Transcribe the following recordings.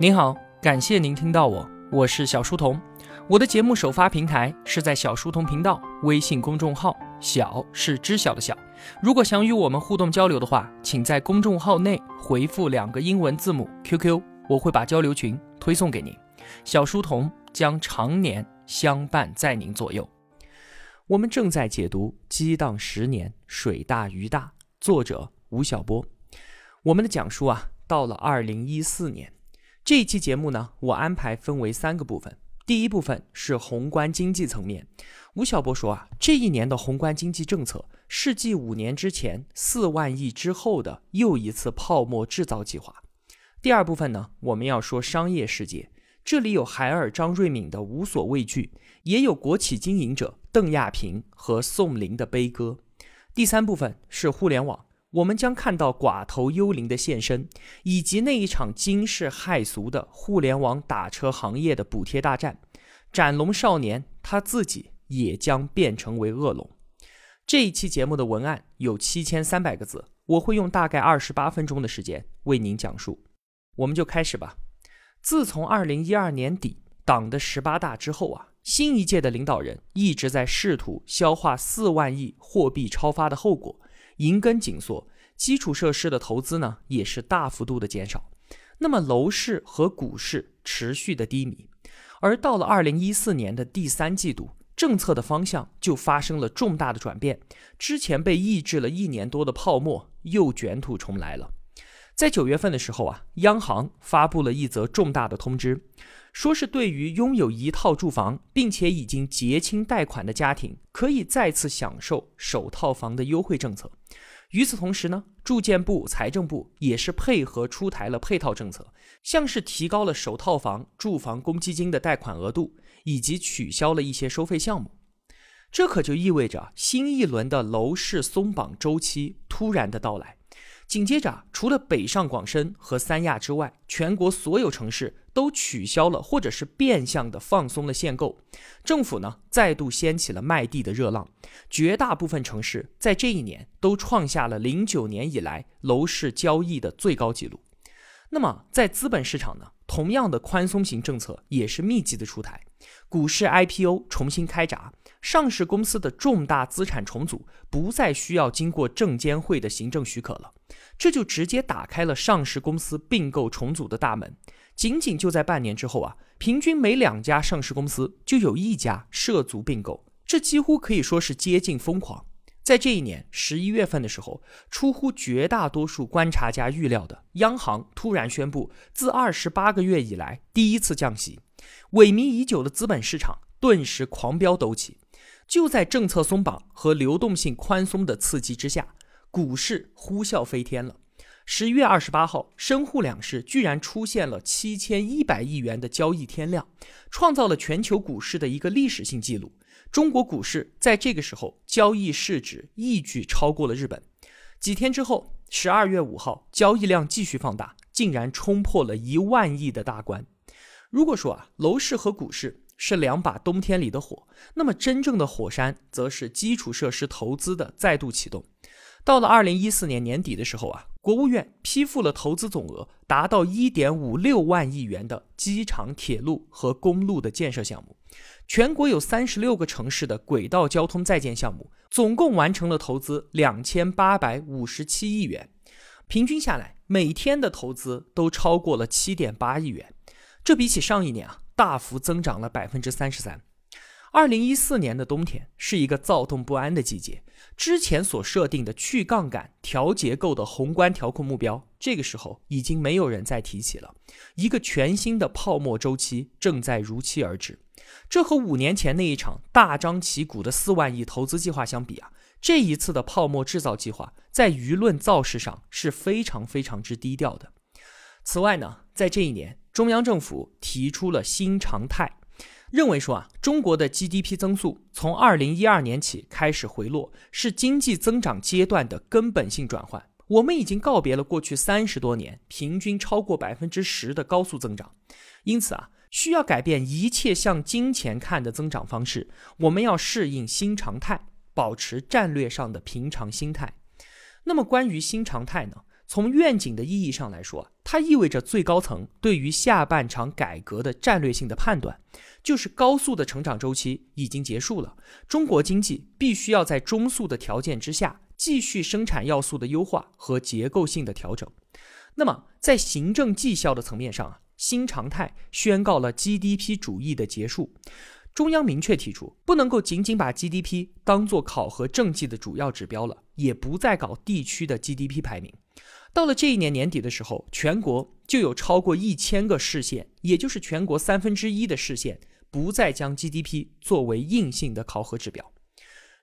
您好，感谢您听到我，我是小书童。我的节目首发平台是在小书童频道微信公众号，小是知晓的小。如果想与我们互动交流的话，请在公众号内回复两个英文字母 QQ，我会把交流群推送给您。小书童将常年相伴在您左右。我们正在解读《激荡十年，水大鱼大》，作者吴晓波。我们的讲述啊，到了二零一四年。这一期节目呢，我安排分为三个部分。第一部分是宏观经济层面，吴晓波说啊，这一年的宏观经济政策是继五年之前四万亿之后的又一次泡沫制造计划。第二部分呢，我们要说商业世界，这里有海尔张瑞敏的无所畏惧，也有国企经营者邓亚萍和宋林的悲歌。第三部分是互联网。我们将看到寡头幽灵的现身，以及那一场惊世骇俗的互联网打车行业的补贴大战。斩龙少年他自己也将变成为恶龙。这一期节目的文案有七千三百个字，我会用大概二十八分钟的时间为您讲述。我们就开始吧。自从二零一二年底党的十八大之后啊，新一届的领导人一直在试图消化四万亿货币超发的后果。银根紧缩，基础设施的投资呢也是大幅度的减少。那么楼市和股市持续的低迷，而到了二零一四年的第三季度，政策的方向就发生了重大的转变。之前被抑制了一年多的泡沫又卷土重来了。在九月份的时候啊，央行发布了一则重大的通知，说是对于拥有一套住房并且已经结清贷款的家庭，可以再次享受首套房的优惠政策。与此同时呢，住建部、财政部也是配合出台了配套政策，像是提高了首套房住房公积金的贷款额度，以及取消了一些收费项目。这可就意味着新一轮的楼市松绑周期突然的到来。紧接着，除了北上广深和三亚之外，全国所有城市都取消了或者是变相的放松了限购。政府呢，再度掀起了卖地的热浪，绝大部分城市在这一年都创下了零九年以来楼市交易的最高纪录。那么，在资本市场呢，同样的宽松型政策也是密集的出台，股市 IPO 重新开闸。上市公司的重大资产重组不再需要经过证监会的行政许可了，这就直接打开了上市公司并购重组的大门。仅仅就在半年之后啊，平均每两家上市公司就有一家涉足并购，这几乎可以说是接近疯狂。在这一年十一月份的时候，出乎绝大多数观察家预料的，央行突然宣布自二十八个月以来第一次降息，萎靡已久的资本市场顿时狂飙陡起。就在政策松绑和流动性宽松的刺激之下，股市呼啸飞天了。十一月二十八号，深沪两市居然出现了七千一百亿元的交易天量，创造了全球股市的一个历史性记录。中国股市在这个时候交易市值一举超过了日本。几天之后，十二月五号，交易量继续放大，竟然冲破了一万亿的大关。如果说啊，楼市和股市。是两把冬天里的火，那么真正的火山则是基础设施投资的再度启动。到了二零一四年年底的时候啊，国务院批复了投资总额达到一点五六万亿元的机场、铁路和公路的建设项目。全国有三十六个城市的轨道交通在建项目，总共完成了投资两千八百五十七亿元，平均下来每天的投资都超过了七点八亿元。这比起上一年啊。大幅增长了百分之三十三。二零一四年的冬天是一个躁动不安的季节，之前所设定的去杠杆、调结构的宏观调控目标，这个时候已经没有人再提起了。一个全新的泡沫周期正在如期而至。这和五年前那一场大张旗鼓的四万亿投资计划相比啊，这一次的泡沫制造计划在舆论造势上是非常非常之低调的。此外呢，在这一年。中央政府提出了新常态，认为说啊，中国的 GDP 增速从二零一二年起开始回落，是经济增长阶段的根本性转换。我们已经告别了过去三十多年平均超过百分之十的高速增长，因此啊，需要改变一切向金钱看的增长方式。我们要适应新常态，保持战略上的平常心态。那么关于新常态呢？从愿景的意义上来说，它意味着最高层对于下半场改革的战略性的判断，就是高速的成长周期已经结束了，中国经济必须要在中速的条件之下，继续生产要素的优化和结构性的调整。那么，在行政绩效的层面上啊，新常态宣告了 GDP 主义的结束。中央明确提出，不能够仅仅把 GDP 当做考核政绩的主要指标了，也不再搞地区的 GDP 排名。到了这一年年底的时候，全国就有超过一千个市县，也就是全国三分之一的市县，不再将 GDP 作为硬性的考核指标。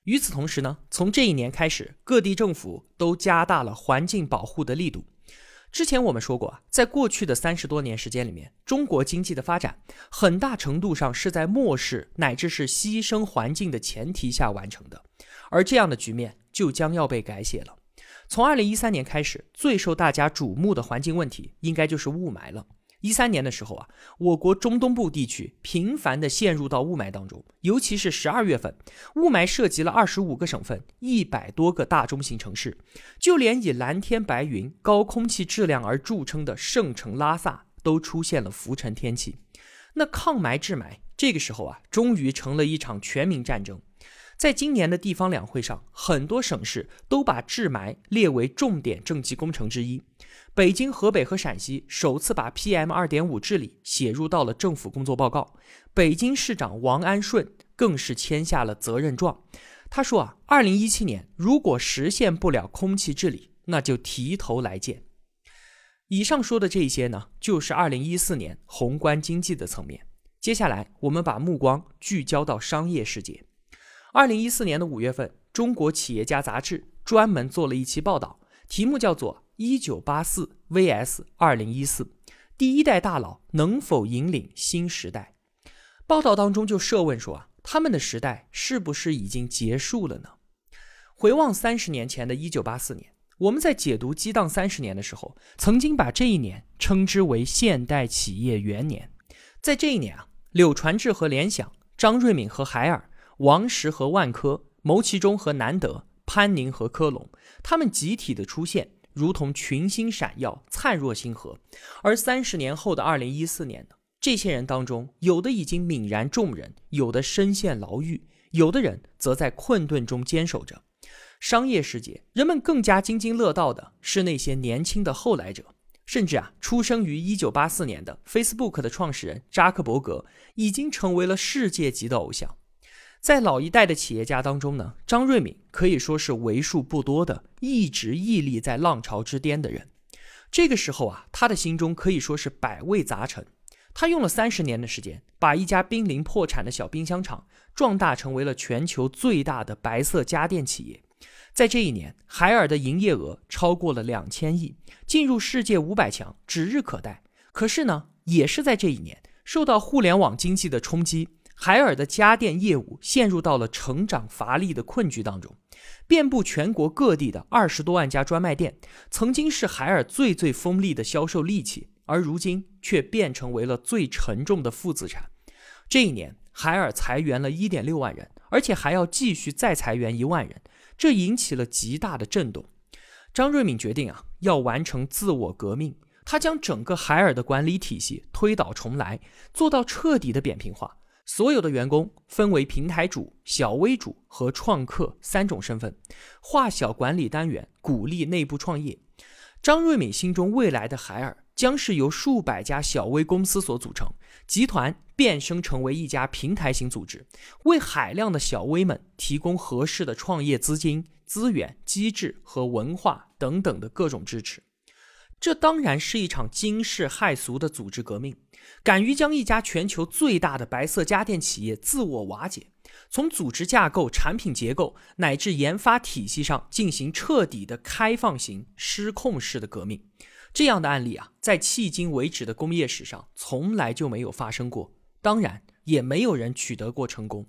与此同时呢，从这一年开始，各地政府都加大了环境保护的力度。之前我们说过啊，在过去的三十多年时间里面，中国经济的发展很大程度上是在漠视乃至是牺牲环境的前提下完成的，而这样的局面就将要被改写了。从二零一三年开始，最受大家瞩目的环境问题，应该就是雾霾了。一三年的时候啊，我国中东部地区频繁地陷入到雾霾当中，尤其是十二月份，雾霾涉及了二十五个省份、一百多个大中型城市，就连以蓝天白云、高空气质量而著称的圣城拉萨都出现了浮尘天气。那抗霾治霾，这个时候啊，终于成了一场全民战争。在今年的地方两会上，很多省市都把治霾列为重点政绩工程之一。北京、河北和陕西首次把 PM 二点五治理写入到了政府工作报告。北京市长王安顺更是签下了责任状。他说啊，二零一七年如果实现不了空气治理，那就提头来见。以上说的这些呢，就是二零一四年宏观经济的层面。接下来，我们把目光聚焦到商业世界。二零一四年的五月份，《中国企业家》杂志专门做了一期报道，题目叫做《一九八四 vs 二零一四》，第一代大佬能否引领新时代？报道当中就设问说啊，他们的时代是不是已经结束了呢？回望三十年前的一九八四年，我们在解读激荡三十年的时候，曾经把这一年称之为现代企业元年。在这一年啊，柳传志和联想，张瑞敏和海尔。王石和万科、牟其中和南德、潘宁和科隆，他们集体的出现，如同群星闪耀、灿若星河。而三十年后的二零一四年呢？这些人当中，有的已经泯然众人，有的身陷牢狱，有的人则在困顿中坚守着。商业世界，人们更加津津乐道的是那些年轻的后来者，甚至啊，出生于一九八四年的 Facebook 的创始人扎克伯格，已经成为了世界级的偶像。在老一代的企业家当中呢，张瑞敏可以说是为数不多的一直屹立在浪潮之巅的人。这个时候啊，他的心中可以说是百味杂陈。他用了三十年的时间，把一家濒临破产的小冰箱厂壮大成为了全球最大的白色家电企业。在这一年，海尔的营业额超过了两千亿，进入世界五百强指日可待。可是呢，也是在这一年，受到互联网经济的冲击。海尔的家电业务陷入到了成长乏力的困局当中，遍布全国各地的二十多万家专卖店，曾经是海尔最最锋利的销售利器，而如今却变成为了最沉重的负资产。这一年，海尔裁员了一点六万人，而且还要继续再裁员一万人，这引起了极大的震动。张瑞敏决定啊，要完成自我革命，他将整个海尔的管理体系推倒重来，做到彻底的扁平化。所有的员工分为平台主、小微主和创客三种身份，划小管理单元，鼓励内部创业。张瑞敏心中未来的海尔将是由数百家小微公司所组成，集团变身成为一家平台型组织，为海量的小微们提供合适的创业资金、资源、机制和文化等等的各种支持。这当然是一场惊世骇俗的组织革命，敢于将一家全球最大的白色家电企业自我瓦解，从组织架构、产品结构乃至研发体系上进行彻底的开放型、失控式的革命。这样的案例啊，在迄今为止的工业史上从来就没有发生过，当然也没有人取得过成功。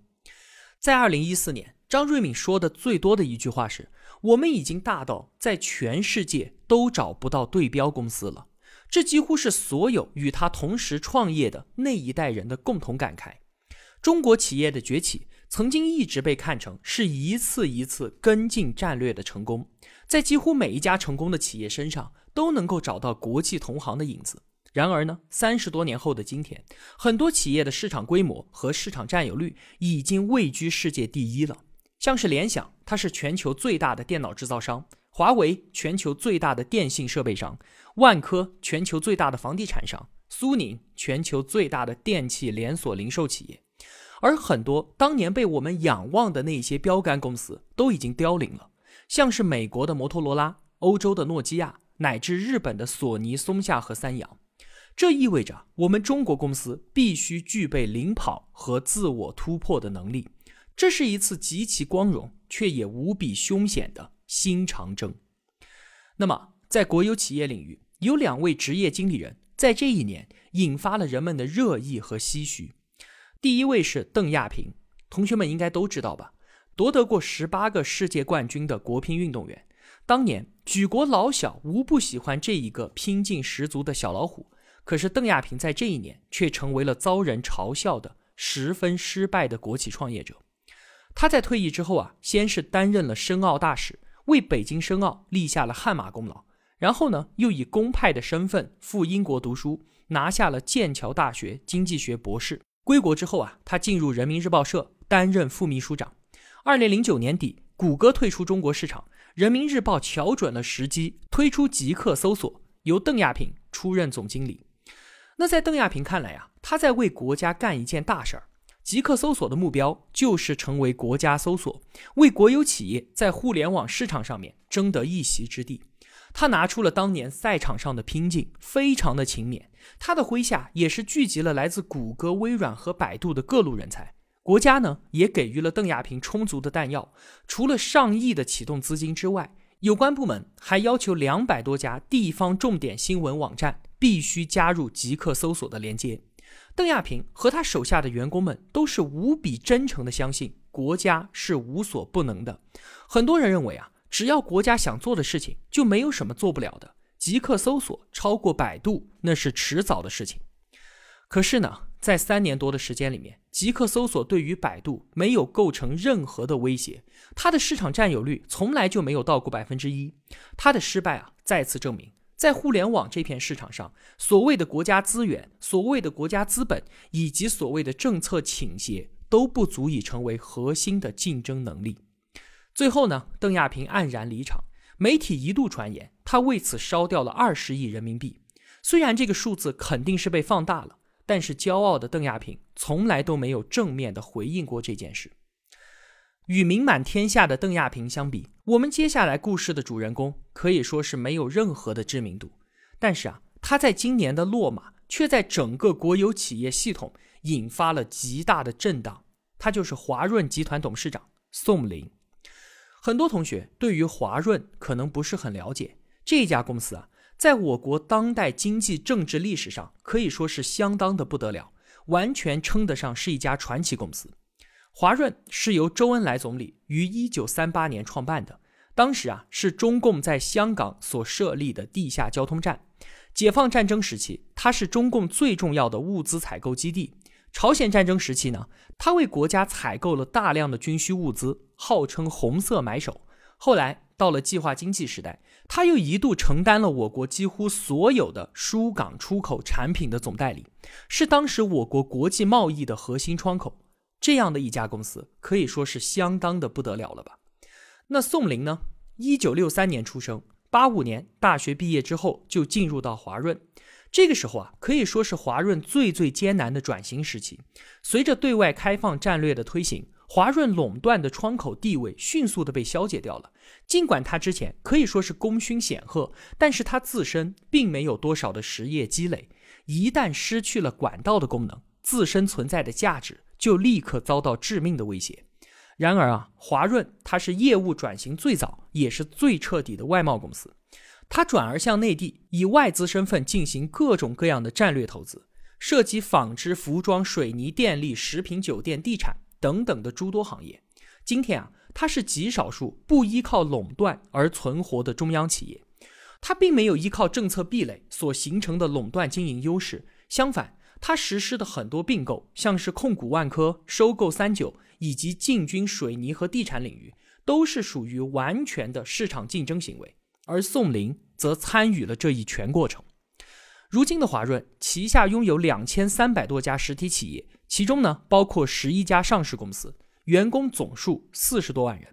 在二零一四年，张瑞敏说的最多的一句话是。我们已经大到在全世界都找不到对标公司了，这几乎是所有与他同时创业的那一代人的共同感慨。中国企业的崛起曾经一直被看成是一次一次跟进战略的成功，在几乎每一家成功的企业身上都能够找到国际同行的影子。然而呢，三十多年后的今天，很多企业的市场规模和市场占有率已经位居世界第一了。像是联想，它是全球最大的电脑制造商；华为，全球最大的电信设备商；万科，全球最大的房地产商；苏宁，全球最大的电器连锁零售企业。而很多当年被我们仰望的那些标杆公司，都已经凋零了。像是美国的摩托罗拉、欧洲的诺基亚，乃至日本的索尼、松下和三洋。这意味着我们中国公司必须具备领跑和自我突破的能力。这是一次极其光荣却也无比凶险的新长征。那么，在国有企业领域，有两位职业经理人在这一年引发了人们的热议和唏嘘。第一位是邓亚萍，同学们应该都知道吧？夺得过十八个世界冠军的国乒运动员，当年举国老小无不喜欢这一个拼劲十足的小老虎。可是邓亚萍在这一年却成为了遭人嘲笑的十分失败的国企创业者。他在退役之后啊，先是担任了申奥大使，为北京申奥立下了汗马功劳。然后呢，又以公派的身份赴英国读书，拿下了剑桥大学经济学博士。归国之后啊，他进入人民日报社担任副秘书长。二零零九年底，谷歌退出中国市场，人民日报瞧准了时机，推出极客搜索，由邓亚萍出任总经理。那在邓亚萍看来啊，他在为国家干一件大事儿。极客搜索的目标就是成为国家搜索，为国有企业在互联网市场上面争得一席之地。他拿出了当年赛场上的拼劲，非常的勤勉。他的麾下也是聚集了来自谷歌、微软和百度的各路人才。国家呢，也给予了邓亚萍充足的弹药，除了上亿的启动资金之外，有关部门还要求两百多家地方重点新闻网站。必须加入极客搜索的连接。邓亚萍和他手下的员工们都是无比真诚的相信国家是无所不能的。很多人认为啊，只要国家想做的事情，就没有什么做不了的。极客搜索超过百度，那是迟早的事情。可是呢，在三年多的时间里面，极客搜索对于百度没有构成任何的威胁，它的市场占有率从来就没有到过百分之一。它的失败啊，再次证明。在互联网这片市场上，所谓的国家资源、所谓的国家资本以及所谓的政策倾斜，都不足以成为核心的竞争能力。最后呢，邓亚萍黯然离场，媒体一度传言他为此烧掉了二十亿人民币。虽然这个数字肯定是被放大了，但是骄傲的邓亚萍从来都没有正面的回应过这件事。与名满天下的邓亚萍相比，我们接下来故事的主人公可以说是没有任何的知名度。但是啊，他在今年的落马却在整个国有企业系统引发了极大的震荡。他就是华润集团董事长宋林。很多同学对于华润可能不是很了解，这家公司啊，在我国当代经济政治历史上可以说是相当的不得了，完全称得上是一家传奇公司。华润是由周恩来总理于一九三八年创办的，当时啊是中共在香港所设立的地下交通站。解放战争时期，它是中共最重要的物资采购基地。朝鲜战争时期呢，它为国家采购了大量的军需物资，号称“红色买手”。后来到了计划经济时代，它又一度承担了我国几乎所有的输港出口产品的总代理，是当时我国国际贸易的核心窗口。这样的一家公司可以说是相当的不得了了吧？那宋林呢？一九六三年出生，八五年大学毕业之后就进入到华润。这个时候啊，可以说是华润最最艰难的转型时期。随着对外开放战略的推行，华润垄断的窗口地位迅速的被消解掉了。尽管他之前可以说是功勋显赫，但是他自身并没有多少的实业积累。一旦失去了管道的功能，自身存在的价值。就立刻遭到致命的威胁。然而啊，华润它是业务转型最早也是最彻底的外贸公司，它转而向内地以外资身份进行各种各样的战略投资，涉及纺织、服装、水泥、电力、食品、酒店、地产等等的诸多行业。今天啊，它是极少数不依靠垄断而存活的中央企业，它并没有依靠政策壁垒所形成的垄断经营优势，相反。他实施的很多并购，像是控股万科、收购三九以及进军水泥和地产领域，都是属于完全的市场竞争行为。而宋林则参与了这一全过程。如今的华润旗下拥有两千三百多家实体企业，其中呢包括十一家上市公司，员工总数四十多万人。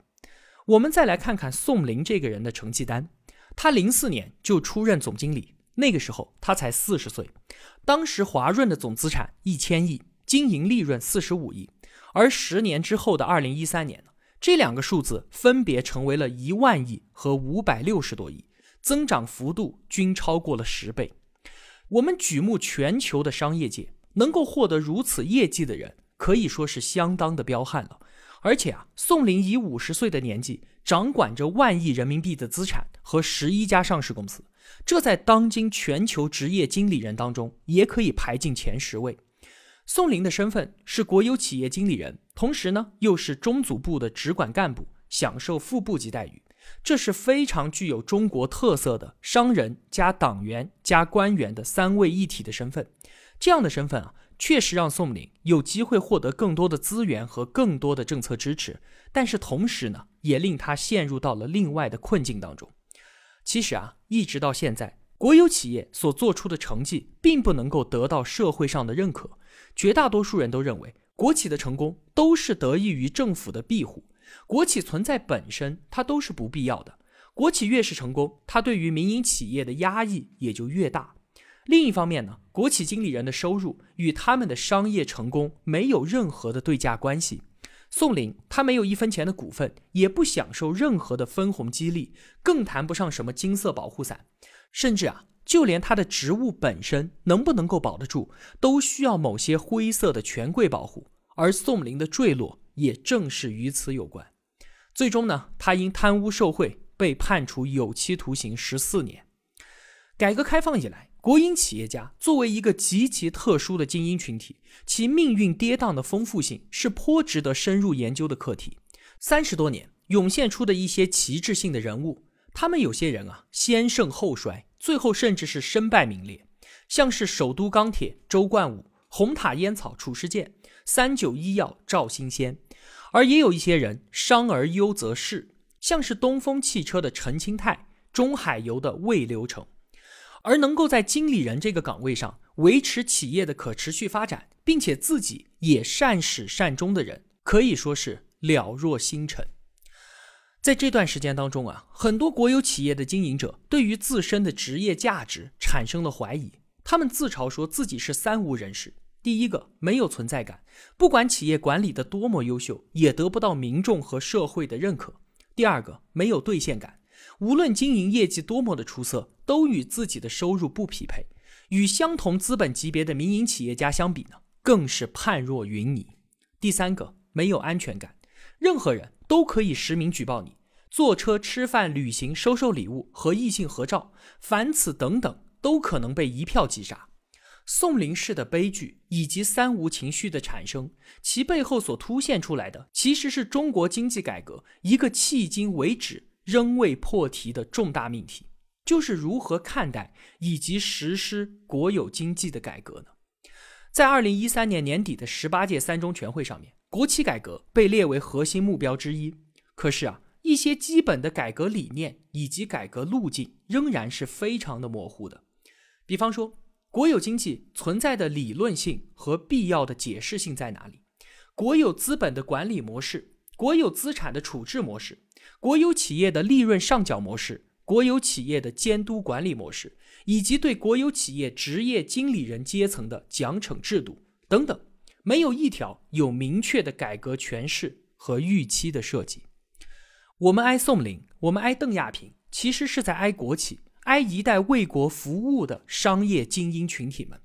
我们再来看看宋林这个人的成绩单，他零四年就出任总经理，那个时候他才四十岁。当时华润的总资产一千亿，经营利润四十五亿，而十年之后的二零一三年呢？这两个数字分别成为了一万亿和五百六十多亿，增长幅度均超过了十倍。我们举目全球的商业界，能够获得如此业绩的人，可以说是相当的彪悍了。而且啊，宋林以五十岁的年纪，掌管着万亿人民币的资产和十一家上市公司，这在当今全球职业经理人当中，也可以排进前十位。宋林的身份是国有企业经理人，同时呢又是中组部的直管干部，享受副部级待遇，这是非常具有中国特色的商人加党员加官员的三位一体的身份。这样的身份啊，确实让宋林有机会获得更多的资源和更多的政策支持，但是同时呢，也令他陷入到了另外的困境当中。其实啊，一直到现在，国有企业所做出的成绩，并不能够得到社会上的认可。绝大多数人都认为，国企的成功都是得益于政府的庇护。国企存在本身，它都是不必要的。国企越是成功，它对于民营企业的压抑也就越大。另一方面呢，国企经理人的收入与他们的商业成功没有任何的对价关系。宋林他没有一分钱的股份，也不享受任何的分红激励，更谈不上什么金色保护伞，甚至啊。就连他的职务本身能不能够保得住，都需要某些灰色的权贵保护。而宋林的坠落也正是与此有关。最终呢，他因贪污受贿被判处有期徒刑十四年。改革开放以来，国营企业家作为一个极其特殊的精英群体，其命运跌宕的丰富性是颇值得深入研究的课题。三十多年涌现出的一些旗帜性的人物，他们有些人啊，先盛后衰。最后甚至是身败名裂，像是首都钢铁周冠武、红塔烟草褚时健、三九医药赵新先，而也有一些人伤而优则仕，像是东风汽车的陈清泰、中海油的魏留成，而能够在经理人这个岗位上维持企业的可持续发展，并且自己也善始善终的人，可以说是了若星辰。在这段时间当中啊，很多国有企业的经营者对于自身的职业价值产生了怀疑。他们自嘲说自己是三无人士：第一个，没有存在感，不管企业管理的多么优秀，也得不到民众和社会的认可；第二个，没有兑现感，无论经营业绩多么的出色，都与自己的收入不匹配，与相同资本级别的民营企业家相比呢，更是判若云泥；第三个，没有安全感，任何人。都可以实名举报你，坐车、吃饭、旅行、收受礼物和异性合照，凡此等等，都可能被一票击杀。宋林式的悲剧以及三无情绪的产生，其背后所凸显出来的，其实是中国经济改革一个迄今为止仍未破题的重大命题，就是如何看待以及实施国有经济的改革呢？在二零一三年年底的十八届三中全会上面。国企改革被列为核心目标之一，可是啊，一些基本的改革理念以及改革路径仍然是非常的模糊的。比方说，国有经济存在的理论性和必要的解释性在哪里？国有资本的管理模式、国有资产的处置模式、国有企业的利润上缴模式、国有企业的监督管理模式，以及对国有企业职业经理人阶层的奖惩制度等等。没有一条有明确的改革诠释和预期的设计。我们哀宋林，我们哀邓亚萍，其实是在哀国企，哀一代为国服务的商业精英群体们。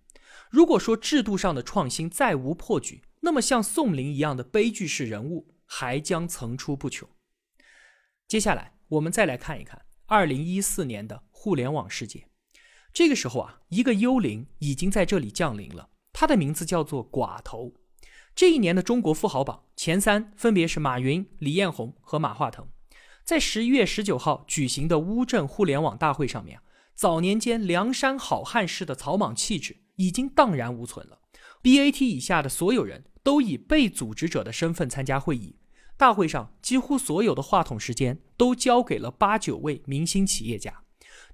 如果说制度上的创新再无破局，那么像宋林一样的悲剧式人物还将层出不穷。接下来，我们再来看一看二零一四年的互联网世界。这个时候啊，一个幽灵已经在这里降临了。他的名字叫做寡头。这一年的中国富豪榜前三分别是马云、李彦宏和马化腾。在十一月十九号举行的乌镇互联网大会上面早年间梁山好汉式的草莽气质已经荡然无存了。BAT 以下的所有人都以被组织者的身份参加会议。大会上几乎所有的话筒时间都交给了八九位明星企业家。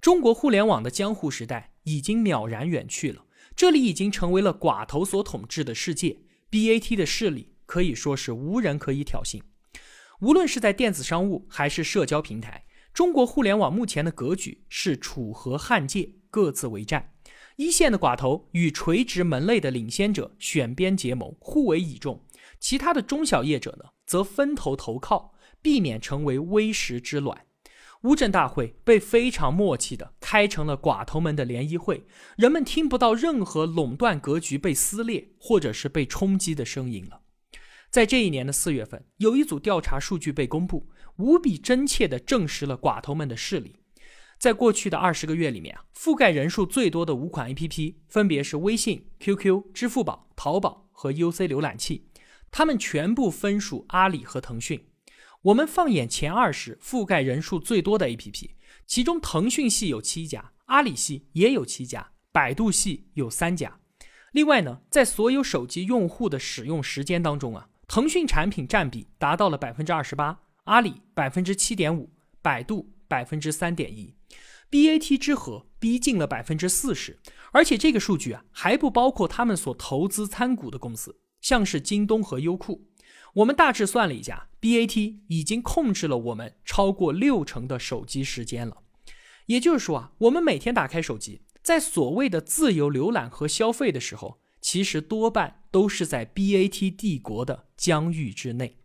中国互联网的江湖时代已经渺然远去了，这里已经成为了寡头所统治的世界。BAT 的势力可以说是无人可以挑衅。无论是在电子商务还是社交平台，中国互联网目前的格局是楚河汉界，各自为战。一线的寡头与垂直门类的领先者选边结盟，互为倚重；其他的中小业者呢？则分头投靠，避免成为微食之卵。乌镇大会被非常默契地开成了寡头们的联谊会，人们听不到任何垄断格局被撕裂或者是被冲击的声音了。在这一年的四月份，有一组调查数据被公布，无比真切地证实了寡头们的势力。在过去的二十个月里面啊，覆盖人数最多的五款 APP 分别是微信、QQ、支付宝、淘宝和 UC 浏览器。他们全部分属阿里和腾讯。我们放眼前二十覆盖人数最多的 APP，其中腾讯系有七家，阿里系也有七家，百度系有三家。另外呢，在所有手机用户的使用时间当中啊，腾讯产品占比达到了百分之二十八，阿里百分之七点五，百度百分之三点一，BAT 之和逼近了百分之四十。而且这个数据啊，还不包括他们所投资参股的公司。像是京东和优酷，我们大致算了一下，BAT 已经控制了我们超过六成的手机时间了。也就是说啊，我们每天打开手机，在所谓的自由浏览和消费的时候，其实多半都是在 BAT 帝国的疆域之内。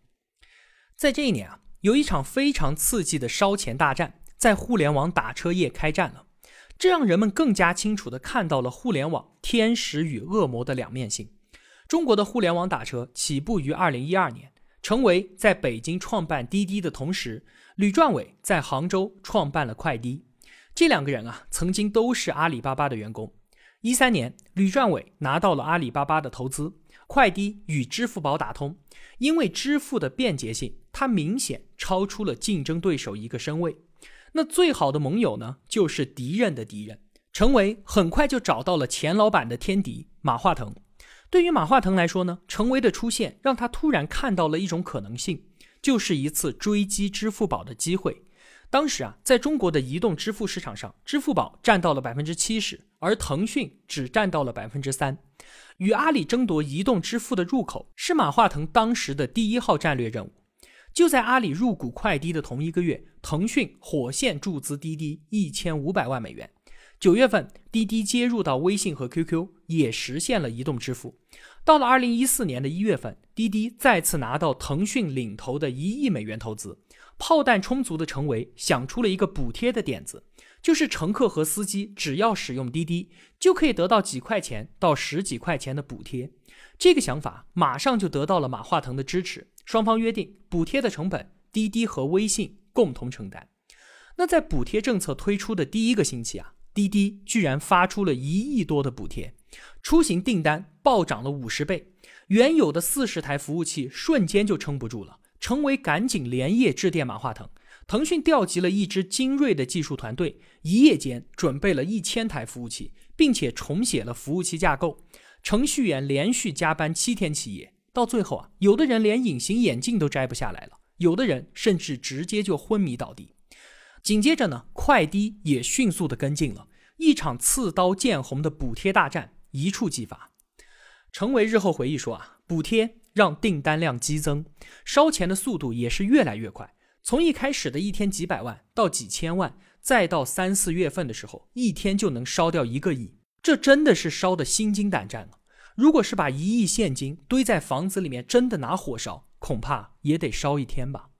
在这一年啊，有一场非常刺激的烧钱大战在互联网打车业开战了，这让人们更加清楚地看到了互联网天使与恶魔的两面性。中国的互联网打车起步于二零一二年，成为在北京创办滴滴的同时，吕传伟在杭州创办了快滴。这两个人啊，曾经都是阿里巴巴的员工。一三年，吕传伟拿到了阿里巴巴的投资，快滴与支付宝打通。因为支付的便捷性，它明显超出了竞争对手一个身位。那最好的盟友呢，就是敌人的敌人。陈维很快就找到了钱老板的天敌马化腾。对于马化腾来说呢，陈维的出现让他突然看到了一种可能性，就是一次追击支付宝的机会。当时啊，在中国的移动支付市场上，支付宝占到了百分之七十，而腾讯只占到了百分之三。与阿里争夺移动支付的入口，是马化腾当时的第一号战略任务。就在阿里入股快滴的同一个月，腾讯火线注资滴滴一千五百万美元。九月份，滴滴接入到微信和 QQ，也实现了移动支付。到了二零一四年的一月份，滴滴再次拿到腾讯领投的一亿美元投资。炮弹充足的陈维想出了一个补贴的点子，就是乘客和司机只要使用滴滴，就可以得到几块钱到十几块钱的补贴。这个想法马上就得到了马化腾的支持，双方约定补贴的成本，滴滴和微信共同承担。那在补贴政策推出的第一个星期啊。滴滴居然发出了一亿多的补贴，出行订单暴涨了五十倍，原有的四十台服务器瞬间就撑不住了。陈为赶紧连夜致电马化腾，腾讯调集了一支精锐的技术团队，一夜间准备了一千台服务器，并且重写了服务器架构。程序员连续加班七天七夜，到最后啊，有的人连隐形眼镜都摘不下来了，有的人甚至直接就昏迷倒地。紧接着呢，快滴也迅速的跟进了，一场刺刀见红的补贴大战一触即发。程维日后回忆说啊，补贴让订单量激增，烧钱的速度也是越来越快，从一开始的一天几百万到几千万，再到三四月份的时候，一天就能烧掉一个亿，这真的是烧的心惊胆战啊！如果是把一亿现金堆在房子里面，真的拿火烧，恐怕也得烧一天吧。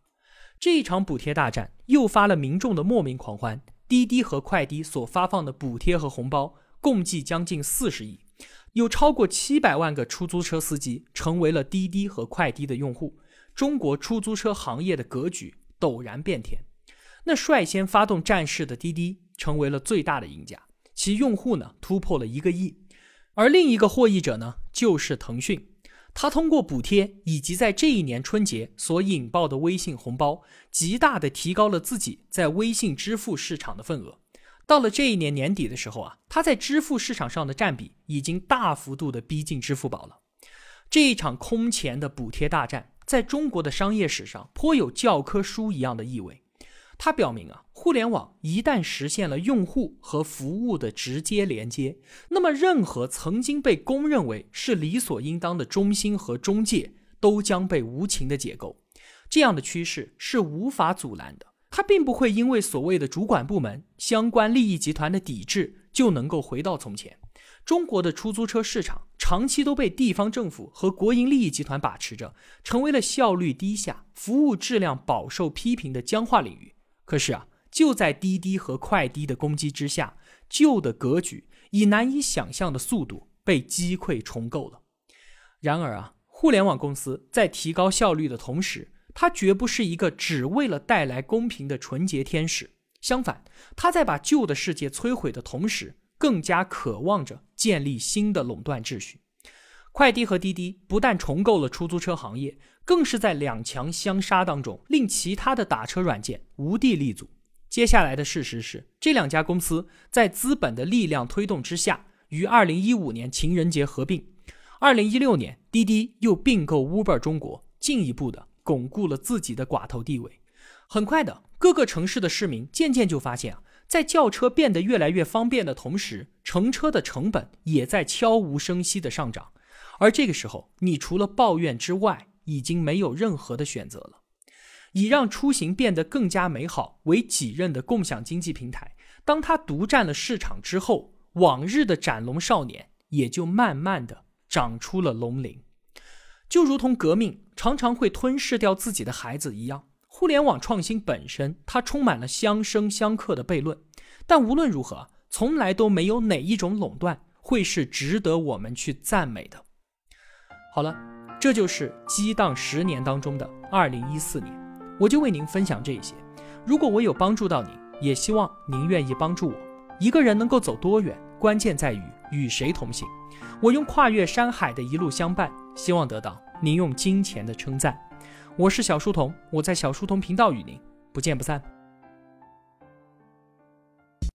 这一场补贴大战诱发了民众的莫名狂欢。滴滴和快滴所发放的补贴和红包共计将近四十亿，有超过七百万个出租车司机成为了滴滴和快滴的用户。中国出租车行业的格局陡然变天。那率先发动战事的滴滴成为了最大的赢家，其用户呢突破了一个亿。而另一个获益者呢就是腾讯。他通过补贴以及在这一年春节所引爆的微信红包，极大的提高了自己在微信支付市场的份额。到了这一年年底的时候啊，他在支付市场上的占比已经大幅度的逼近支付宝了。这一场空前的补贴大战，在中国的商业史上颇有教科书一样的意味。它表明啊，互联网一旦实现了用户和服务的直接连接，那么任何曾经被公认为是理所应当的中心和中介，都将被无情的解构。这样的趋势是无法阻拦的。它并不会因为所谓的主管部门、相关利益集团的抵制就能够回到从前。中国的出租车市场长期都被地方政府和国营利益集团把持着，成为了效率低下、服务质量饱受批评的僵化领域。可是啊，就在滴滴和快滴的攻击之下，旧的格局以难以想象的速度被击溃重构了。然而啊，互联网公司在提高效率的同时，它绝不是一个只为了带来公平的纯洁天使，相反，它在把旧的世界摧毁的同时，更加渴望着建立新的垄断秩序。快滴和滴滴不但重构了出租车行业，更是在两强相杀当中，令其他的打车软件无地立足。接下来的事实是，这两家公司在资本的力量推动之下，于二零一五年情人节合并。二零一六年，滴滴又并购 Uber 中国，进一步的。巩固了自己的寡头地位。很快的，各个城市的市民渐渐就发现啊，在叫车变得越来越方便的同时，乘车的成本也在悄无声息的上涨。而这个时候，你除了抱怨之外，已经没有任何的选择了。以让出行变得更加美好为己任的共享经济平台，当它独占了市场之后，往日的斩龙少年也就慢慢的长出了龙鳞。就如同革命常常会吞噬掉自己的孩子一样，互联网创新本身它充满了相生相克的悖论。但无论如何，从来都没有哪一种垄断会是值得我们去赞美的。好了，这就是激荡十年当中的二零一四年，我就为您分享这些。如果我有帮助到您，也希望您愿意帮助我。一个人能够走多远，关键在于与谁同行。我用跨越山海的一路相伴。希望得到您用金钱的称赞。我是小书童，我在小书童频道与您不见不散。